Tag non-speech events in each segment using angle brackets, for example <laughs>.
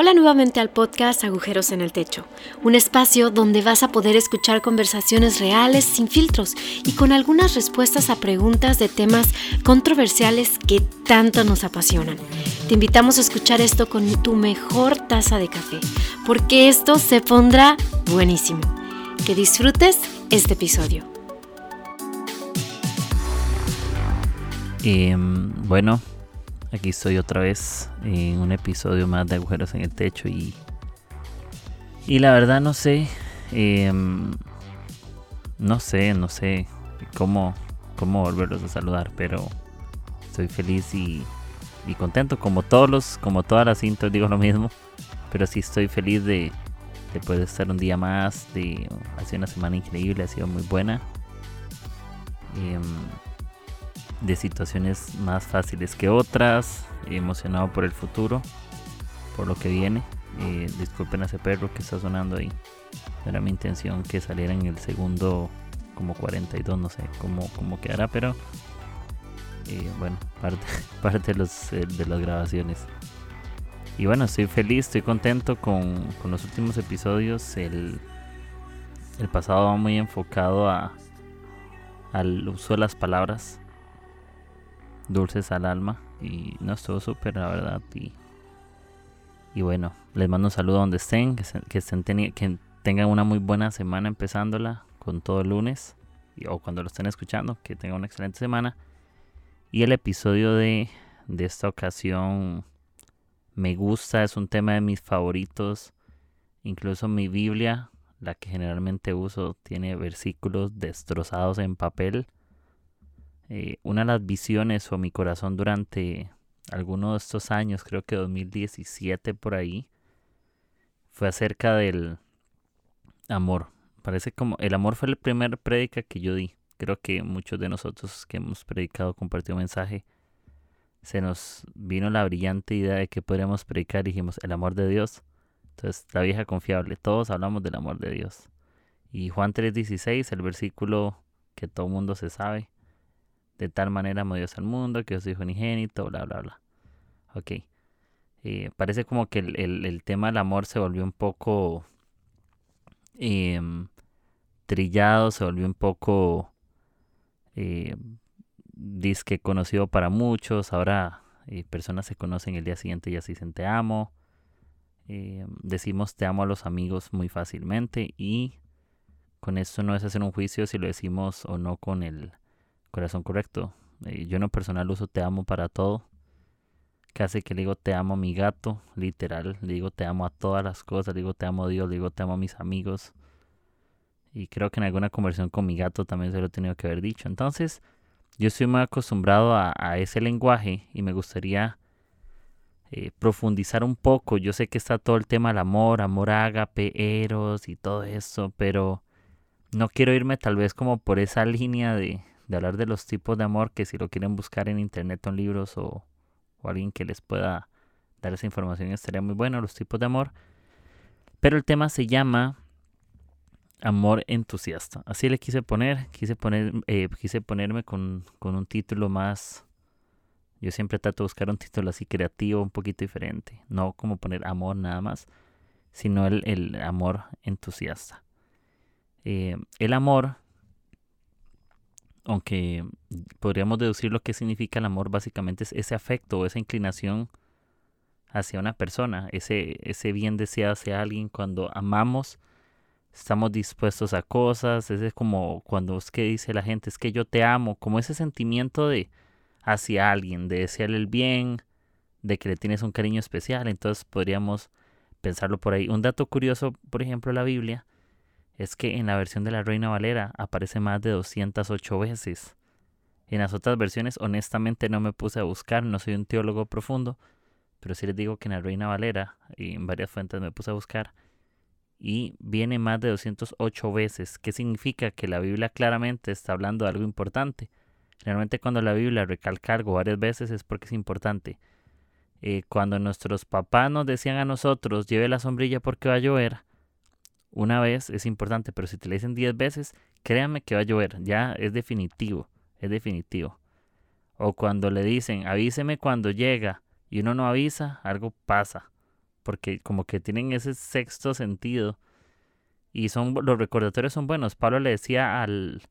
Hola nuevamente al podcast Agujeros en el Techo, un espacio donde vas a poder escuchar conversaciones reales, sin filtros y con algunas respuestas a preguntas de temas controversiales que tanto nos apasionan. Te invitamos a escuchar esto con tu mejor taza de café, porque esto se pondrá buenísimo. Que disfrutes este episodio. Em, bueno, Aquí estoy otra vez en un episodio más de Agujeros en el Techo y, y la verdad no sé, em, no sé, no sé cómo, cómo volverlos a saludar, pero estoy feliz y, y contento como todos los, como todas las cintas digo lo mismo, pero sí estoy feliz de, de poder estar un día más, de hace una semana increíble, ha sido muy buena. Em, de situaciones más fáciles que otras, emocionado por el futuro, por lo que viene. Eh, disculpen a ese perro que está sonando ahí. Era mi intención que saliera en el segundo como 42, no sé cómo, cómo quedará, pero eh, bueno, <laughs> parte, parte de, los, eh, de las grabaciones. Y bueno, estoy feliz, estoy contento con, con los últimos episodios. El, el pasado va muy enfocado a, al uso de las palabras dulces al alma. Y no estuvo súper la verdad y, y bueno les mando un saludo donde estén que, que, estén que tengan una muy buena semana empezándola con todo el lunes o cuando lo estén escuchando que tengan una excelente semana. Y el episodio de, de esta ocasión me gusta es un tema de mis favoritos. Incluso mi Biblia la que generalmente uso tiene versículos destrozados en papel eh, una de las visiones o mi corazón durante algunos de estos años, creo que 2017 por ahí, fue acerca del amor. Parece como el amor fue la primera prédica que yo di. Creo que muchos de nosotros que hemos predicado, compartido mensaje, se nos vino la brillante idea de que podríamos predicar dijimos el amor de Dios. Entonces, la vieja confiable, todos hablamos del amor de Dios. Y Juan 3:16, el versículo que todo mundo se sabe, de tal manera amó Dios al mundo que os dijo unigénito, bla, bla, bla. Ok. Eh, parece como que el, tema del amor se volvió un poco em, trillado, se volvió un poco eh, disque conocido para muchos. Ahora eh, personas se conocen el día siguiente y así dicen te amo. decimos te amo a los amigos muy fácilmente y con esto no es hacer un juicio si lo decimos o no con el corazón correcto. Eh, yo en lo personal uso te amo para todo. Casi que le digo te amo a mi gato, literal. Le digo te amo a todas las cosas. Le digo te amo a Dios. Le digo te amo a mis amigos. Y creo que en alguna conversión con mi gato también se lo he tenido que haber dicho. Entonces, yo estoy muy acostumbrado a, ese lenguaje y me gustaría eh, profundizar un poco. Yo sé que está todo el tema del amor, amor ágape, eros y todo eso, pero no quiero irme tal vez como por esa línea de, de hablar de los tipos de amor que si lo quieren buscar en internet o en libros o, alguien que les pueda dar esa información estaría muy bueno, los tipos de amor. Pero el tema se llama amor entusiasta. Así le quise poner, quise, poner, eh, quise ponerme con, con, un título más... Yo siempre trato de buscar un título así creativo, un poquito diferente. No como poner amor nada más, sino el, el amor entusiasta. Eh, el amor aunque podríamos deducir lo que significa el amor, básicamente es ese afecto o esa inclinación hacia una persona, ese, ese bien deseado hacia alguien. Cuando amamos, estamos dispuestos a cosas, es como cuando es que dice la gente, es que yo te amo, como ese sentimiento de hacia alguien, de desearle el bien, de que le tienes un cariño especial, entonces podríamos pensarlo por ahí. Un dato curioso, por ejemplo, la Biblia es que en la versión de la Reina Valera aparece más de 208 veces. En las otras versiones honestamente no me puse a buscar, no soy un teólogo profundo, pero sí les digo que en la Reina Valera y en varias fuentes me puse a buscar y viene más de 208 veces, ¿Qué significa que la Biblia claramente está hablando de algo importante. Realmente cuando la Biblia recalca algo varias veces es porque es importante. Eh, cuando nuestros papás nos decían a nosotros, lleve la sombrilla porque va a llover, una vez es importante, pero si te le dicen 10 veces, créanme que va a llover, ya es definitivo, es definitivo. O cuando le dicen, avíseme cuando llega y uno no avisa, algo pasa. porque como que tienen ese sexto sentido y son los recordatorios son buenos. Pablo le decía al,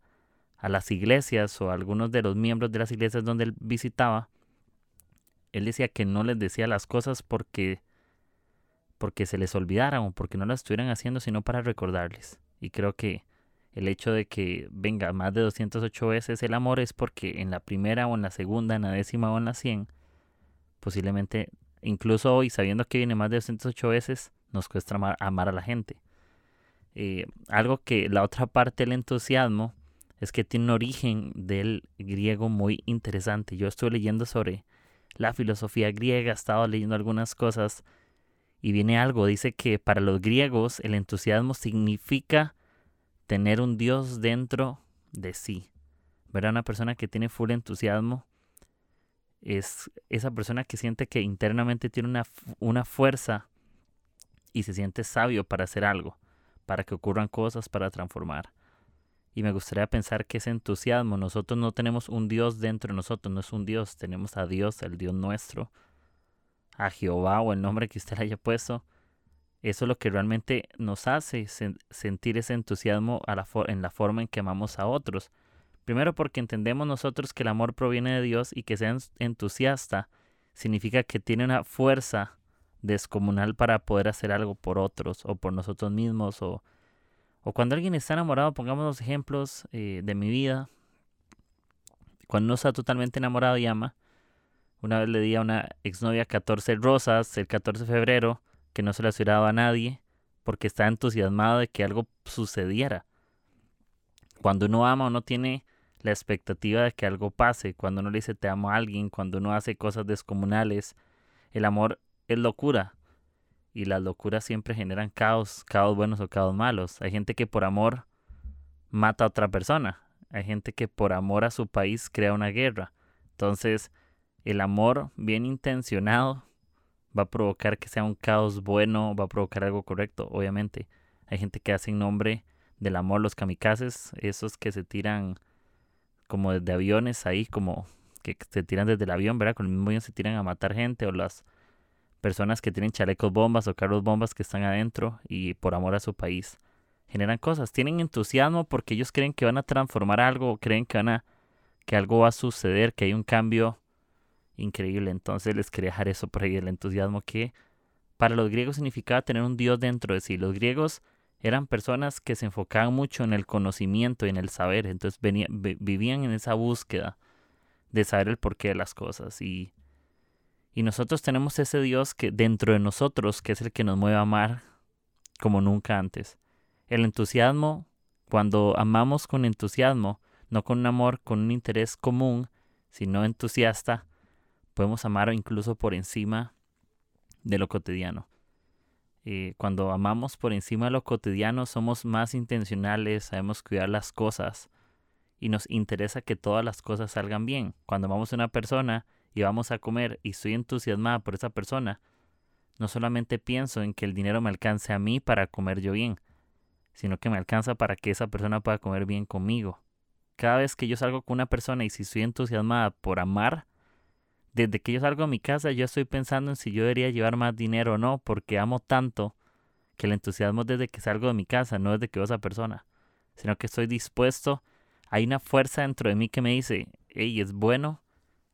a las iglesias o a algunos de los miembros de las iglesias donde él visitaba, él decía que no les decía las cosas porque porque se les olvidaran o porque no las estuvieran haciendo, sino para recordarles. Y creo que el hecho de que venga más de 208 veces el amor es porque en la primera o en la segunda, en la décima o en la 100, posiblemente, incluso hoy, sabiendo que viene más de 208 veces, nos cuesta amar, a la gente. Eh, algo que la otra parte del entusiasmo es que tiene un origen del griego muy interesante. Yo estuve leyendo sobre la filosofía griega, he estado leyendo algunas cosas y viene algo, dice que para los griegos el entusiasmo significa tener un Dios dentro de sí. Ver a una persona que tiene full entusiasmo es esa persona que siente que internamente tiene una, una fuerza y se siente sabio para hacer algo, para que ocurran cosas, para transformar. Y me gustaría pensar que ese entusiasmo, nosotros no tenemos un Dios dentro de nosotros, no es un Dios, tenemos a Dios, el Dios nuestro, a Jehová o el nombre que usted le haya puesto. Eso es lo que realmente nos hace sentir ese entusiasmo en la forma en que amamos a otros. Primero porque entendemos nosotros que el amor proviene de Dios y que sea entusiasta significa que tiene una fuerza descomunal para poder hacer algo por otros o por nosotros mismos o o cuando alguien está enamorado, pongamos los ejemplos eh, de mi vida. Cuando uno está totalmente enamorado y ama. Una vez le di a una exnovia 14 rosas el 14 de febrero que no se las hubiera dado a nadie porque está entusiasmado de que algo sucediera. Cuando uno ama, uno tiene la expectativa de que algo pase. Cuando uno le dice te amo a alguien, cuando uno hace cosas descomunales, el amor es locura y las locuras siempre generan caos, caos buenos o caos malos. Hay gente que por amor mata a otra persona. Hay gente que por amor a su país crea una guerra. Entonces, el amor bien intencionado va a provocar que sea un caos bueno, va a provocar algo correcto, obviamente. Hay gente que hace en nombre del amor los kamikazes, esos que se tiran como desde aviones ahí, como que se tiran desde el avión, ¿verdad? Con el mismo avión se tiran a matar gente o las personas que tienen chalecos bombas o carros bombas que están adentro y por amor a su país generan cosas. Tienen entusiasmo porque ellos creen que van a transformar algo, creen que van a que algo va a suceder, que hay un cambio increíble. Entonces les quería dejar eso por ahí, el entusiasmo que para los griegos significaba tener un Dios dentro de sí. Los griegos eran personas que se enfocaban mucho en el conocimiento y en el saber. Entonces vivían en esa búsqueda de saber el porqué de las cosas. Y y nosotros tenemos ese Dios que dentro de nosotros, que es el que nos mueve a amar como nunca antes. El entusiasmo, cuando amamos con entusiasmo, no con un amor, con un interés común, sino entusiasta, podemos amar incluso por encima de lo cotidiano. Eh, cuando amamos por encima de lo cotidiano, somos más intencionales, sabemos cuidar las cosas y nos interesa que todas las cosas salgan bien. Cuando amamos a una persona, y vamos a comer y estoy entusiasmada por esa persona, no solamente pienso en que el dinero me alcance a mí para comer yo bien, sino que me alcanza para que esa persona pueda comer bien conmigo. Cada vez que yo salgo con una persona y si estoy entusiasmada por amar, desde que yo salgo a mi casa yo estoy pensando en si yo debería llevar más dinero o no, porque amo tanto que el entusiasmo es desde que salgo de mi casa, no desde que veo a esa persona, sino que estoy dispuesto, hay una fuerza dentro de mí que me dice, hey, es bueno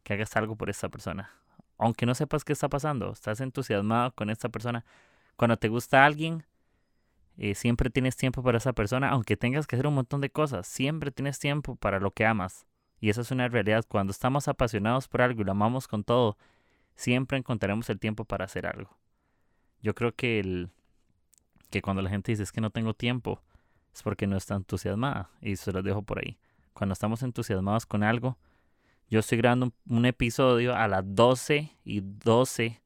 que hagas algo por esta persona. Aunque no sepas qué está pasando, estás entusiasmado con esta persona. Cuando te gusta alguien, eh, siempre tienes tiempo para esa persona, aunque tengas que hacer un montón de cosas, siempre tienes tiempo para lo que amas. Y eso es una realidad. Cuando estamos apasionados por algo y lo amamos con todo, siempre encontraremos el tiempo para hacer algo. Yo creo que el que cuando la gente dice es que no tengo tiempo, es porque no está entusiasmada. Y se lo dejo por ahí. Cuando estamos entusiasmados con algo, yo estoy grabando un, episodio a las 12 y 12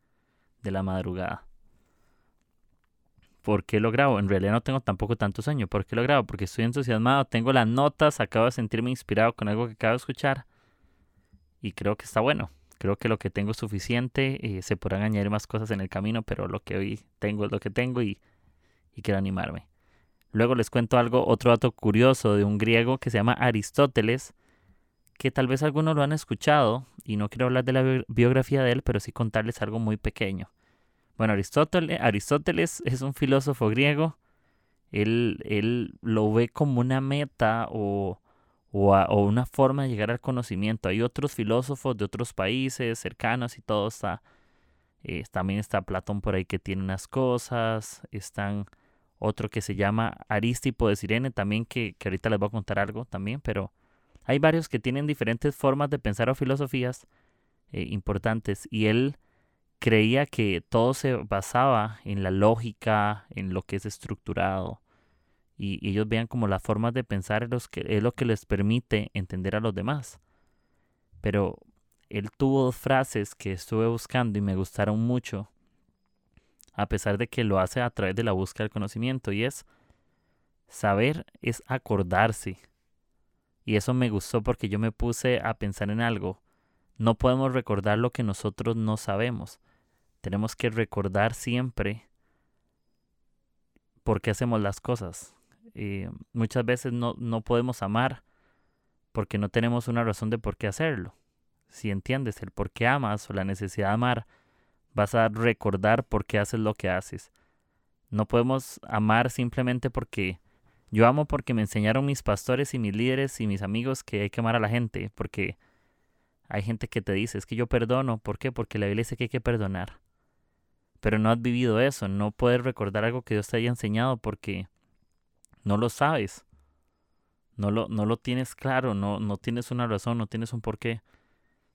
de la madrugada. ¿Por qué lo grabo? En realidad no tengo tampoco tanto sueño. ¿Por qué lo grabo? Porque estoy entusiasmado, tengo las notas, acabo de sentirme inspirado con algo que acabo de escuchar. Y creo que está bueno. Creo que lo que tengo es suficiente. Eh, se podrán añadir más cosas en el camino, pero lo que hoy tengo es lo que tengo y, y quiero animarme. Luego les cuento algo, otro dato curioso de un griego que se llama Aristóteles, que tal vez algunos lo han escuchado y no quiero hablar de la biografía de él, pero sí contarles algo muy pequeño. Bueno, Aristóteles, Aristóteles es un filósofo griego. Él, él lo ve como una meta o, o, una forma de llegar al conocimiento. Hay otros filósofos de otros países cercanos y todo está. Eh, también está Platón por ahí que tiene unas cosas. Están otro que se llama Aristipo de Sirene también que, que ahorita les voy a contar algo también, pero hay varios que tienen diferentes formas de pensar o filosofías eh, importantes y él creía que todo se basaba en la lógica, en lo que es estructurado y, ellos vean como las formas de pensar es, los que, es lo que les permite entender a los demás. Pero él tuvo dos frases que estuve buscando y me gustaron mucho a pesar de que lo hace a través de la búsqueda del conocimiento, y es saber es acordarse. Y eso me gustó porque yo me puse a pensar en algo. No podemos recordar lo que nosotros no sabemos. Tenemos que recordar siempre por qué hacemos las cosas. Muchas veces no, no podemos amar porque no tenemos una razón de por qué hacerlo. Si entiendes el por qué amas o la necesidad de amar, vas a recordar por qué haces lo que haces. No podemos amar simplemente porque yo amo porque me enseñaron mis pastores y mis líderes y mis amigos que hay que amar a la gente, porque hay gente que te dice, es que yo perdono, ¿por qué? Porque la Biblia dice que hay que perdonar. Pero no has vivido eso, no puedes recordar algo que Dios te haya enseñado porque no lo sabes. No lo, no lo tienes claro, no, no tienes una razón, no tienes un porqué.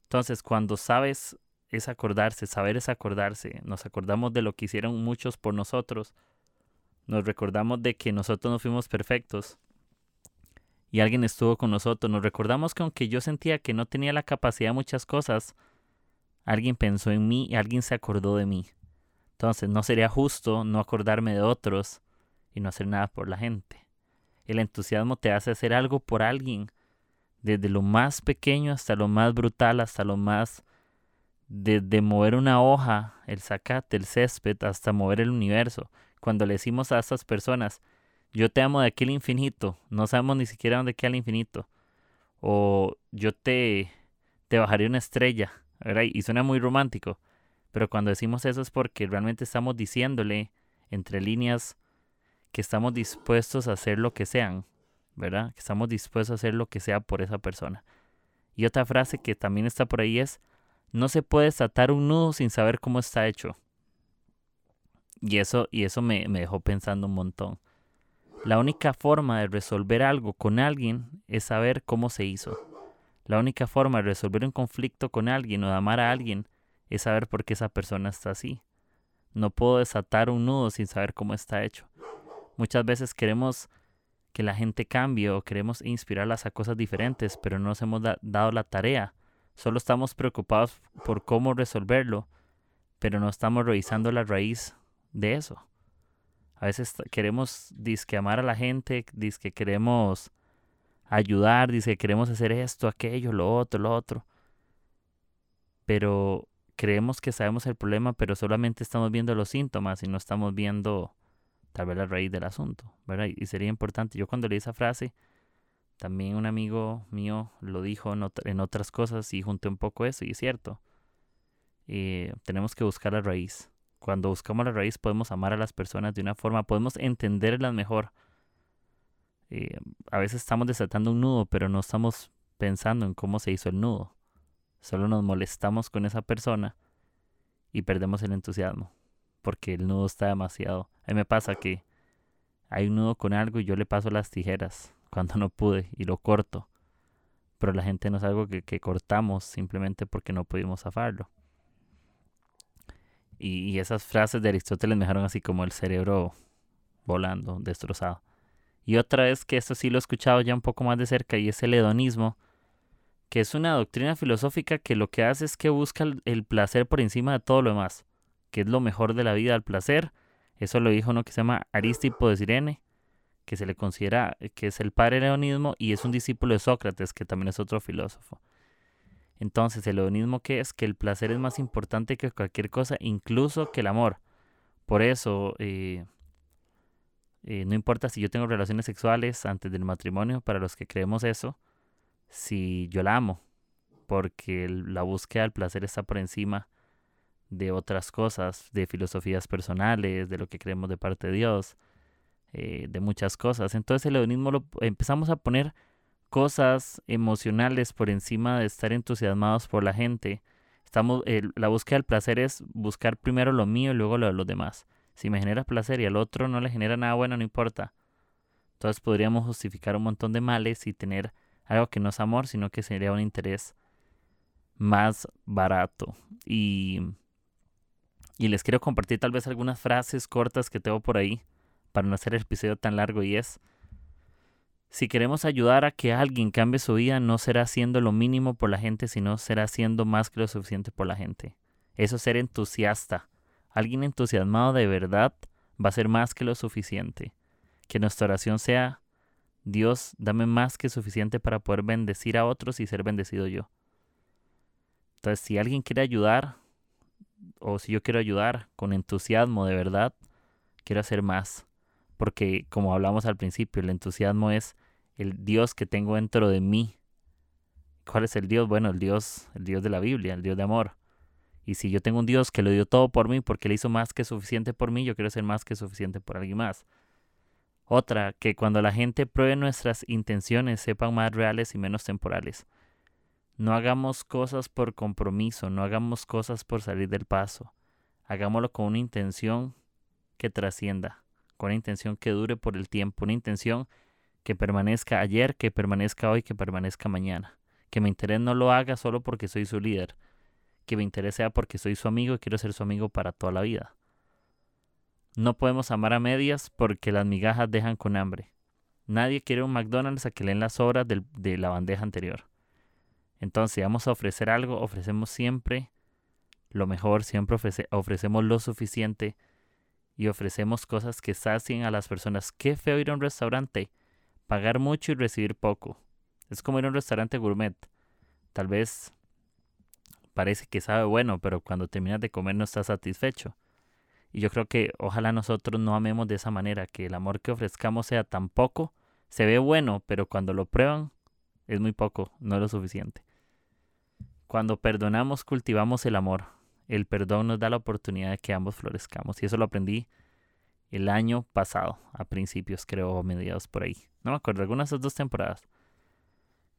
Entonces, cuando sabes es acordarse, saber es acordarse. Nos acordamos de lo que hicieron muchos por nosotros. Nos recordamos de que nosotros no fuimos perfectos y alguien estuvo con nosotros. Nos recordamos que aunque yo sentía que no tenía la capacidad de muchas cosas, alguien pensó en mí y alguien se acordó de mí. Entonces no sería justo no acordarme de otros y no hacer nada por la gente. El entusiasmo te hace hacer algo por alguien, desde lo más pequeño hasta lo más brutal, hasta lo más desde mover una hoja, el zacate, el césped, hasta mover el universo. Cuando le decimos a esas personas, yo te amo de aquí al infinito, no sabemos ni siquiera dónde queda el infinito. O yo te, te bajaré una estrella, ¿verdad? Y suena muy romántico. Pero cuando decimos eso es porque realmente estamos diciéndole entre líneas que estamos dispuestos a hacer lo que sean, ¿verdad? Que estamos dispuestos a hacer lo que sea por esa persona. Y otra frase que también está por ahí es, no se puede desatar un nudo sin saber cómo está hecho. Y eso, y eso me, me dejó pensando un montón. La única forma de resolver algo con alguien es saber cómo se hizo. La única forma de resolver un conflicto con alguien o de amar a alguien es saber por qué esa persona está así. No puedo desatar un nudo sin saber cómo está hecho. Muchas veces queremos que la gente cambie o queremos inspirarlas a cosas diferentes, pero no nos hemos dado la tarea Solo estamos preocupados por cómo resolverlo, pero no estamos revisando la raíz de eso. A veces queremos disque amar a la gente, que queremos ayudar, dice que queremos hacer esto, aquello, lo otro, lo otro. Pero creemos que sabemos el problema, pero solamente estamos viendo los síntomas y no estamos viendo tal vez la raíz del asunto. Y sería importante, yo cuando leí esa frase, también un amigo mío lo dijo en, otras cosas y junté un poco eso y es cierto. Eh, tenemos que buscar la raíz. Cuando buscamos la raíz podemos amar a las personas de una forma, podemos entenderlas mejor. Eh, a veces estamos desatando un nudo, pero no estamos pensando en cómo se hizo el nudo. Solo nos molestamos con esa persona y perdemos el entusiasmo, porque el nudo está demasiado. A mí me pasa que hay un nudo con algo y yo le paso las tijeras cuando no pude y lo corto. Pero la gente no es algo que, cortamos simplemente porque no pudimos zafarlo. Y, esas frases de Aristóteles me dejaron así como el cerebro volando, destrozado. Y otra vez que esto sí lo he escuchado ya un poco más de cerca y es el hedonismo, que es una doctrina filosófica que lo que hace es que busca el placer por encima de todo lo demás, que es lo mejor de la vida, el placer. Eso lo dijo uno que se llama Aristipo de Sirene, que se le considera que es el padre del hedonismo y es un discípulo de Sócrates, que también es otro filósofo. Entonces, el hedonismo que es que el placer es más importante que cualquier cosa, incluso que el amor. Por eso, eh, eh, no importa si yo tengo relaciones sexuales antes del matrimonio, para los que creemos eso, si yo la amo, porque la búsqueda del placer está por encima de otras cosas, de filosofías personales, de lo que creemos de parte de Dios, eh, de muchas cosas. Entonces el hedonismo lo empezamos a poner cosas emocionales por encima de estar entusiasmados por la gente. Estamos, la búsqueda del placer es buscar primero lo mío y luego lo de los demás. Si me genera placer y al otro no le genera nada bueno, no importa. Entonces podríamos justificar un montón de males y tener algo que no es amor, sino que sería un interés más barato. Y, y les quiero compartir tal vez algunas frases cortas que tengo por ahí para no hacer el episodio tan largo y es, si queremos ayudar a que alguien cambie su vida, no será haciendo lo mínimo por la gente, sino será haciendo más que lo suficiente por la gente. Eso es ser entusiasta. Alguien entusiasmado de verdad va a ser más que lo suficiente. Que nuestra oración sea, Dios, dame más que suficiente para poder bendecir a otros y ser bendecido yo. Entonces, si alguien quiere ayudar, o si yo quiero ayudar con entusiasmo de verdad, quiero hacer más. Porque como hablamos al principio, el entusiasmo es el Dios que tengo dentro de mí. ¿Cuál es el Dios? Bueno, el Dios, el Dios de la Biblia, el Dios de amor. Y si yo tengo un Dios que lo dio todo por mí porque le hizo más que suficiente por mí, yo quiero ser más que suficiente por alguien más. Otra, que cuando la gente pruebe nuestras intenciones sepan más reales y menos temporales. No hagamos cosas por compromiso, no hagamos cosas por salir del paso. Hagámoslo con una intención que trascienda, con una intención que dure por el tiempo, una intención que permanezca ayer, que permanezca hoy, que permanezca mañana. Que mi interés no lo haga solo porque soy su líder, que mi interés sea porque soy su amigo y quiero ser su amigo para toda la vida. No podemos amar a medias porque las migajas dejan con hambre. Nadie quiere un McDonald's a que leen las obras de la bandeja anterior. Entonces, si vamos a ofrecer algo, ofrecemos siempre lo mejor, siempre ofrecemos lo suficiente y ofrecemos cosas que sacien a las personas. Qué feo ir a un restaurante, pagar mucho y recibir poco. Es como ir a un restaurante gourmet. Tal vez parece que sabe bueno, pero cuando terminas de comer no estás satisfecho. Y yo creo que ojalá nosotros no amemos de esa manera, que el amor que ofrezcamos sea tan poco, se ve bueno, pero cuando lo prueban es muy poco, no es lo suficiente. Cuando perdonamos, cultivamos el amor. El perdón nos da la oportunidad de que ambos florezcamos. Y eso lo aprendí el año pasado, a principios, creo, mediados por ahí. No me acuerdo, algunas de esas dos temporadas.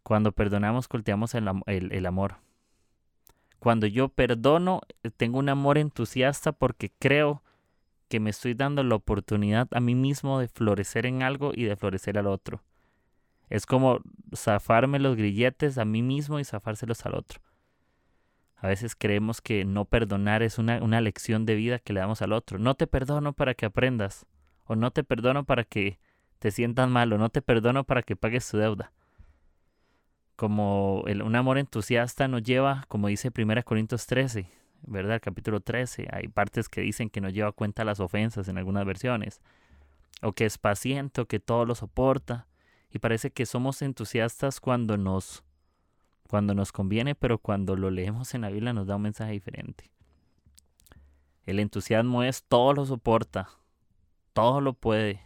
Cuando perdonamos, cultivamos el, el amor. Cuando yo perdono, eh, tengo un amor entusiasta porque creo que me estoy dando la oportunidad a mí mismo de florecer en algo y de florecer al otro. Es como zafarme los grilletes a mí mismo y zafárselos al otro. A veces creemos que no perdonar es una, lección de vida que le damos al otro. No te perdono para que aprendas. O no te perdono para que te sientas mal. O no te perdono para que pagues tu deuda. Como un amor entusiasta nos lleva, como dice 1 Corintios 13, ¿verdad? capítulo 13. Hay partes que dicen que nos lleva a cuenta las ofensas en algunas versiones. O que es paciente, o que todo lo soporta. Y parece que somos entusiastas cuando nos cuando nos conviene, pero cuando lo leemos en la Biblia nos da un mensaje diferente. El entusiasmo es todo lo soporta, todo lo puede,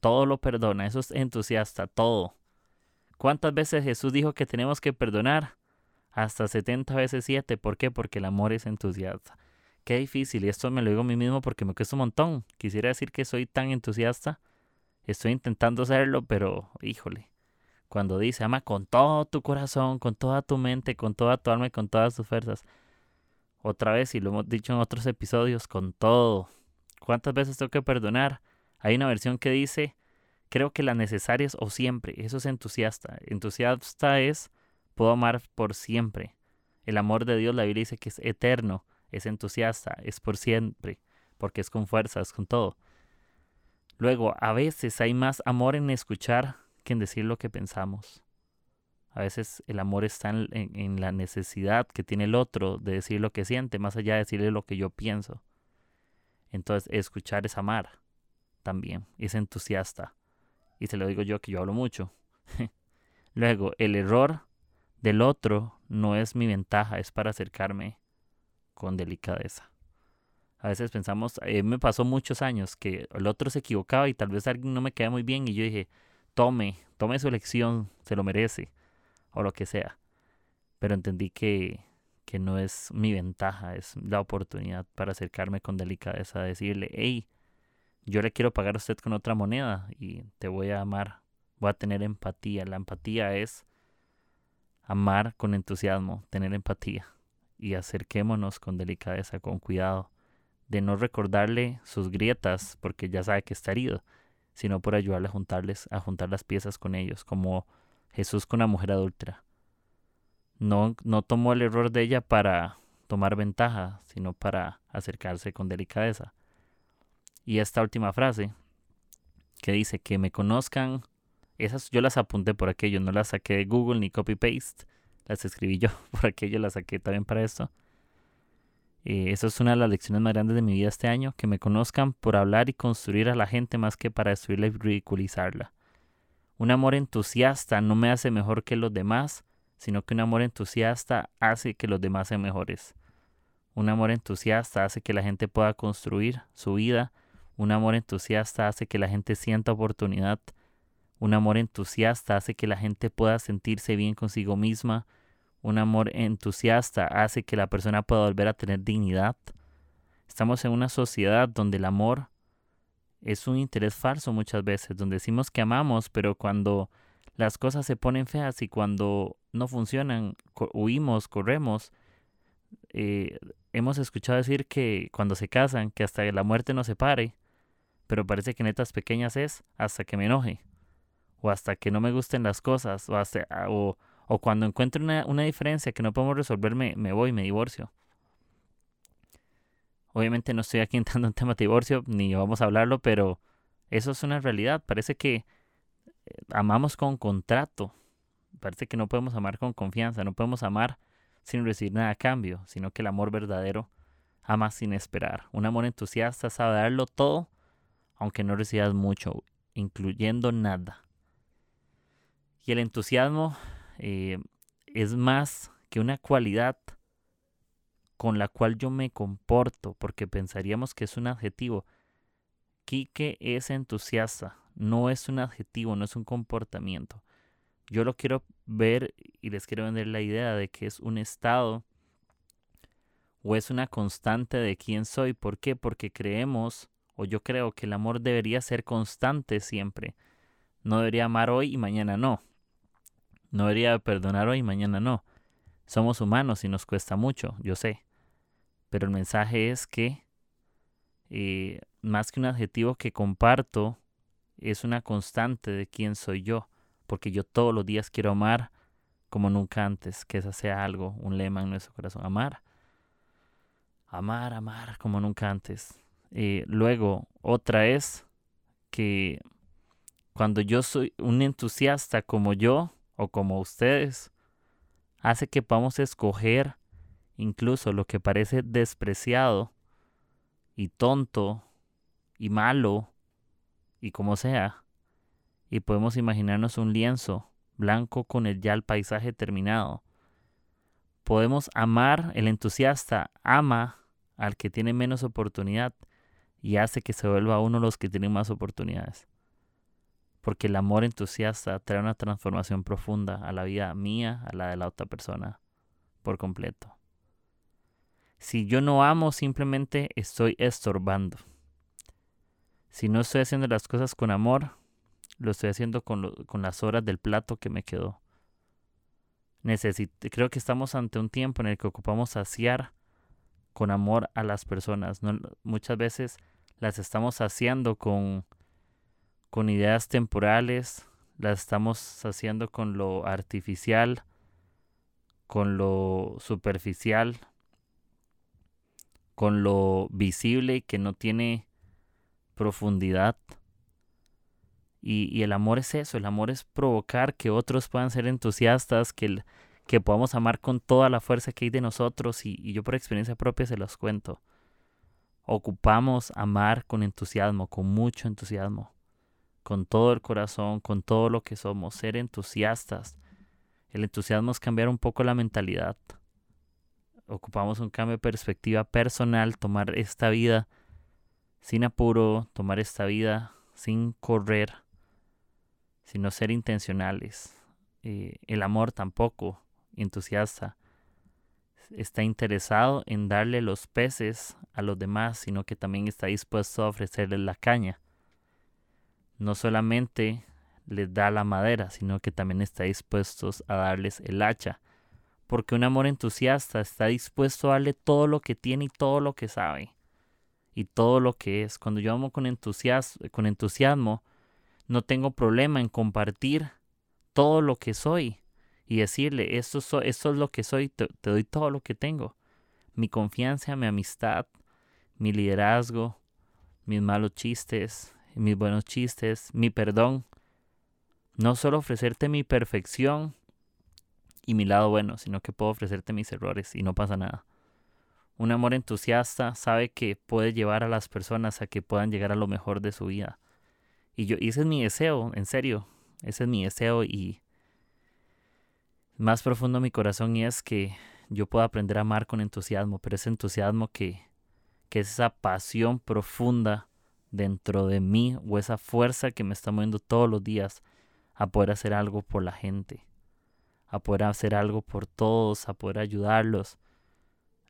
todo lo perdona, eso es entusiasta, todo. ¿Cuántas veces Jesús dijo que tenemos que perdonar? Hasta 70 veces 7. ¿Por qué? Porque el amor es entusiasta. Qué difícil, y esto me lo digo a mí mismo porque me cuesta un montón. Quisiera decir que soy tan entusiasta. Estoy intentando hacerlo, pero híjole, cuando dice, ama con todo tu corazón, con toda tu mente, con toda tu alma y con todas tus fuerzas. Otra vez, y lo hemos dicho en otros episodios, con todo. ¿Cuántas veces tengo que perdonar? Hay una versión que dice, creo que las necesarias o siempre. Eso es entusiasta. Entusiasta es, puedo amar por siempre. El amor de Dios, la Biblia dice que es eterno, es entusiasta, es por siempre, porque es con fuerza, es con todo. Luego, a veces hay más amor en escuchar en decir lo que pensamos. A veces el amor está en, la necesidad que tiene el otro de decir lo que siente, más allá de decirle lo que yo pienso. Entonces, escuchar es amar también, es entusiasta. Y se lo digo yo que yo hablo mucho. <laughs> Luego, el error del otro no es mi ventaja, es para acercarme con delicadeza. A veces pensamos, eh, me pasó muchos años que el otro se equivocaba y tal vez alguien no me queda muy bien y yo dije, tome, tome su elección, se lo merece, o lo que sea. Pero entendí que, que no es mi ventaja, es la oportunidad para acercarme con delicadeza, decirle, hey, yo le quiero pagar a usted con otra moneda y te voy a amar, voy a tener empatía. La empatía es amar con entusiasmo, tener empatía y acerquémonos con delicadeza, con cuidado, de no recordarle sus grietas porque ya sabe que está herido, sino por ayudarle a juntarles, a juntar las piezas con ellos, como Jesús con la mujer adulta. No, no tomó el error de ella para tomar ventaja, sino para acercarse con delicadeza. Y esta última frase, que dice que me conozcan, esas yo las apunté por aquello, no las saqué de Google ni copy-paste, las escribí yo, <laughs> por aquello las saqué también para esto. Eh, eso es una de las lecciones más grandes de mi vida este año, que me conozcan por hablar y construir a la gente más que para destruirla y ridiculizarla. Un amor entusiasta no me hace mejor que los demás, sino que un amor entusiasta hace que los demás sean mejores. Un amor entusiasta hace que la gente pueda construir su vida. Un amor entusiasta hace que la gente sienta oportunidad. Un amor entusiasta hace que la gente pueda sentirse bien consigo misma. Un amor entusiasta hace que la persona pueda volver a tener dignidad. Estamos en una sociedad donde el amor es un interés falso muchas veces, donde decimos que amamos, pero cuando las cosas se ponen feas y cuando no funcionan, huimos, corremos. Eh, hemos escuchado decir que cuando se casan, que hasta la muerte nos separe, pero parece que netas pequeñas es hasta que me enoje, o hasta que no me gusten las cosas, o, hasta, ah, o, o cuando encuentro una, una, diferencia que no podemos resolver, me, me voy, me divorcio. Obviamente no estoy aquí <laughs> entrando en tema de divorcio, ni vamos a hablarlo, pero eso es una realidad. Parece que amamos con contrato. Parece que no podemos amar con confianza, no podemos amar sin recibir nada a cambio, sino que el amor verdadero ama sin esperar. Un amor entusiasta sabe darlo todo, aunque no recibas mucho, incluyendo nada. Y el entusiasmo eh, es más que una cualidad con la cual yo me comporto, porque pensaríamos que es un adjetivo. Quique es entusiasta, no es un adjetivo, no es un comportamiento. Yo lo quiero ver y les quiero vender la idea de que es un estado o es una constante de quién soy. ¿Por qué? Porque creemos, o yo creo que el amor debería ser constante siempre. No debería amar hoy y mañana no. No debería perdonar hoy y mañana no. Somos humanos y nos cuesta mucho, yo sé. Pero el mensaje es que eh, más que un adjetivo que comparto, es una constante de quién soy yo, porque yo todos los días quiero amar como nunca antes, que esa sea algo, un lema en nuestro corazón, amar, amar, amar como nunca antes. Eh, luego, otra es que cuando yo soy un entusiasta como yo o como ustedes, hace que podamos escoger incluso lo que parece despreciado y tonto y malo y como sea, y podemos imaginarnos un lienzo blanco con el ya el paisaje terminado. Podemos amar, el entusiasta ama al que tiene menos oportunidad y hace que se vuelva uno de los que tienen más oportunidades. Porque el amor entusiasta trae una transformación profunda a la vida mía, a la de la otra persona, por completo. Si yo no amo, simplemente estoy estorbando. Si no estoy haciendo las cosas con amor, lo estoy haciendo con, las horas del plato que me quedó. creo que estamos ante un tiempo en el que ocupamos saciar con amor a las personas. muchas veces las estamos saciando con, con ideas temporales, las estamos saciando con lo artificial, con lo superficial, con lo visible que no tiene profundidad. Y, el amor es eso, el amor es provocar que otros puedan ser entusiastas, que, que podamos amar con toda la fuerza que hay de nosotros y, yo por experiencia propia se los cuento. Ocupamos amar con entusiasmo, con mucho entusiasmo, con todo el corazón, con todo lo que somos, ser entusiastas. El entusiasmo es cambiar un poco la mentalidad. Ocupamos un cambio de perspectiva personal, tomar esta vida sin apuro, tomar esta vida sin correr, sino ser intencionales. Eh, el amor tampoco entusiasta está interesado en darle los peces a los demás, sino que también está dispuesto a ofrecerles la caña. No solamente les da la madera, sino que también está dispuesto a darles el hacha. Porque un amor entusiasta está dispuesto a darle todo lo que tiene y todo lo que sabe. Y todo lo que es. Cuando yo amo con, con entusiasmo, no tengo problema en compartir todo lo que soy y decirle, esto, es lo que soy, te, doy todo lo que tengo. Mi confianza, mi amistad, mi liderazgo, mis malos chistes, mis buenos chistes, mi perdón. No solo ofrecerte mi perfección y mi lado bueno, sino que puedo ofrecerte mis errores y no pasa nada. Un amor entusiasta sabe que puede llevar a las personas a que puedan llegar a lo mejor de su vida. Y yo, y ese es mi deseo, en serio. Ese es mi deseo y más profundo mi corazón es que yo pueda aprender a amar con entusiasmo, pero ese entusiasmo que, que es esa pasión profunda dentro de mí o esa fuerza que me está moviendo todos los días a poder hacer algo por la gente, a poder hacer algo por todos, a poder ayudarlos.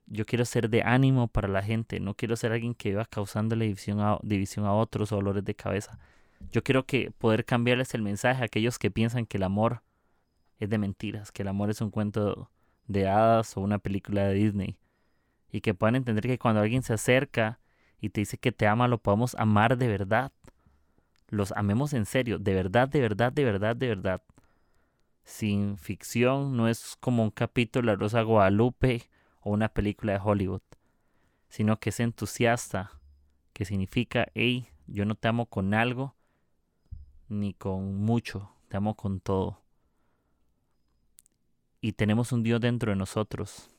Yo quiero ser de ánimo para la gente, no quiero ser alguien que viva causando división a, división a otros o dolores de cabeza. Yo quiero que poder cambiarles el mensaje a aquellos que piensan que el amor es de mentiras, que el amor es un cuento de hadas o una película de Disney. Y que puedan entender que cuando alguien se acerca y te dice que te ama, lo podemos amar de verdad. Los amemos en serio, de verdad, de verdad, de verdad, de verdad. Sin ficción, no es como un capítulo de Rosa Guadalupe o una película de Hollywood, sino que es entusiasta, que significa, hey, yo no te amo con algo ni con mucho, te amo con todo y tenemos un Dios dentro de nosotros.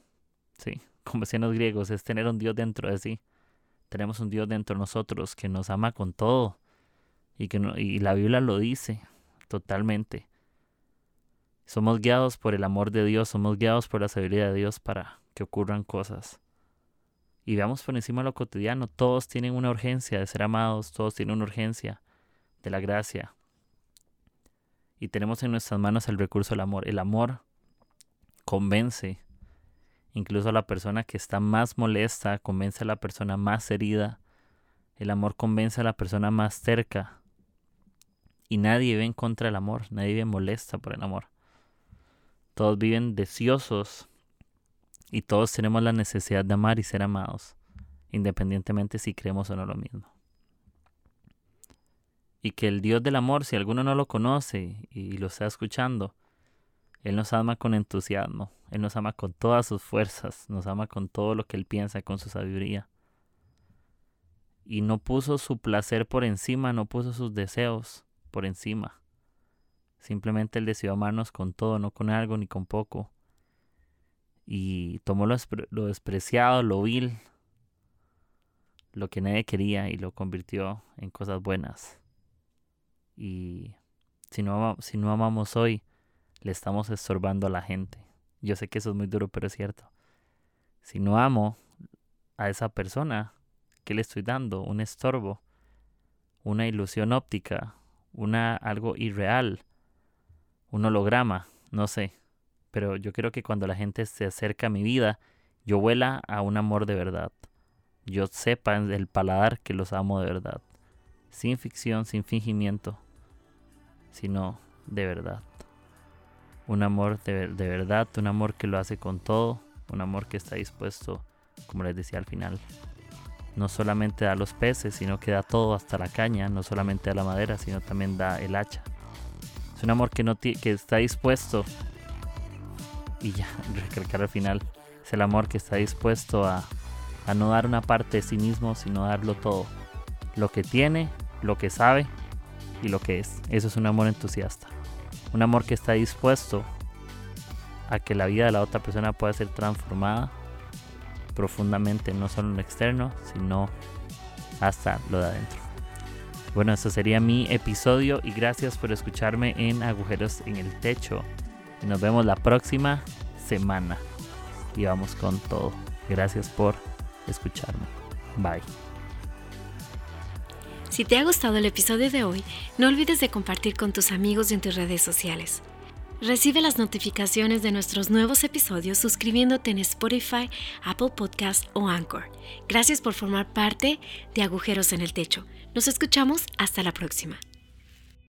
Sí, <laughs> como decían los griegos, es tener un Dios dentro de sí. Tenemos un Dios dentro de nosotros que nos ama con todo y que y la Biblia lo dice totalmente. Somos guiados por el amor de Dios, somos guiados por la sabiduría de Dios para que ocurran cosas. Y veamos por encima lo cotidiano, todos tienen una urgencia de ser amados, todos tienen una urgencia de la gracia. Y tenemos en nuestras manos el recurso del amor. El amor convence incluso a la persona que está más molesta, convence a la persona más herida, el amor convence a la persona más cerca. Y nadie vive en contra del amor, nadie vive molesta por el amor. Todos viven deseosos y todos tenemos la necesidad de amar y ser amados, independientemente si creemos o no lo mismo. Y que el Dios del amor, si alguno no lo conoce y lo está escuchando, él nos ama con entusiasmo, Él nos ama con todas sus fuerzas, nos ama con todo lo que Él piensa, con su sabiduría. Y no puso su placer por encima, no puso sus deseos por encima. Simplemente Él decidió amarnos con todo, no con algo ni con poco. Y tomó lo, despreciado, lo vil, lo que nadie quería y lo convirtió en cosas buenas. Y si no, si no amamos hoy, le estamos estorbando a la gente. Yo sé que eso es muy duro, pero es cierto. Si no amo a esa persona, ¿qué le estoy dando? Un estorbo, una ilusión óptica, una algo irreal, un holograma, no sé. Pero yo quiero que cuando la gente se acerca a mi vida, yo vuela a un amor de verdad. Yo sepa en el paladar que los amo de verdad. Sin ficción, sin fingimiento, sino de verdad un amor de, verdad, un amor que lo hace con todo, un amor que está dispuesto, como les decía al final, no solamente da los peces, sino que da todo hasta la caña, no solamente da la madera, sino también da el hacha. Es un amor que, no que está dispuesto, y ya, <laughs> recalcar al final, es el amor que está dispuesto a, a no dar una parte de sí mismo, sino darlo todo. Lo que tiene, lo que sabe y lo que es. Eso es un amor entusiasta. Un amor que está dispuesto a que la vida de la otra persona pueda ser transformada profundamente, no solo en lo externo, sino hasta lo de adentro. Bueno, eso sería mi episodio y gracias por escucharme en Agujeros en el Techo. Y nos vemos la próxima semana. Y vamos con todo. Gracias por escucharme. Bye. Si te ha gustado el episodio de hoy, no olvides de compartir con tus amigos y en tus redes sociales. Recibe las notificaciones de nuestros nuevos episodios suscribiéndote en Spotify, Apple Podcast o Anchor. Gracias por formar parte de Agujeros en el Techo. Nos escuchamos hasta la próxima.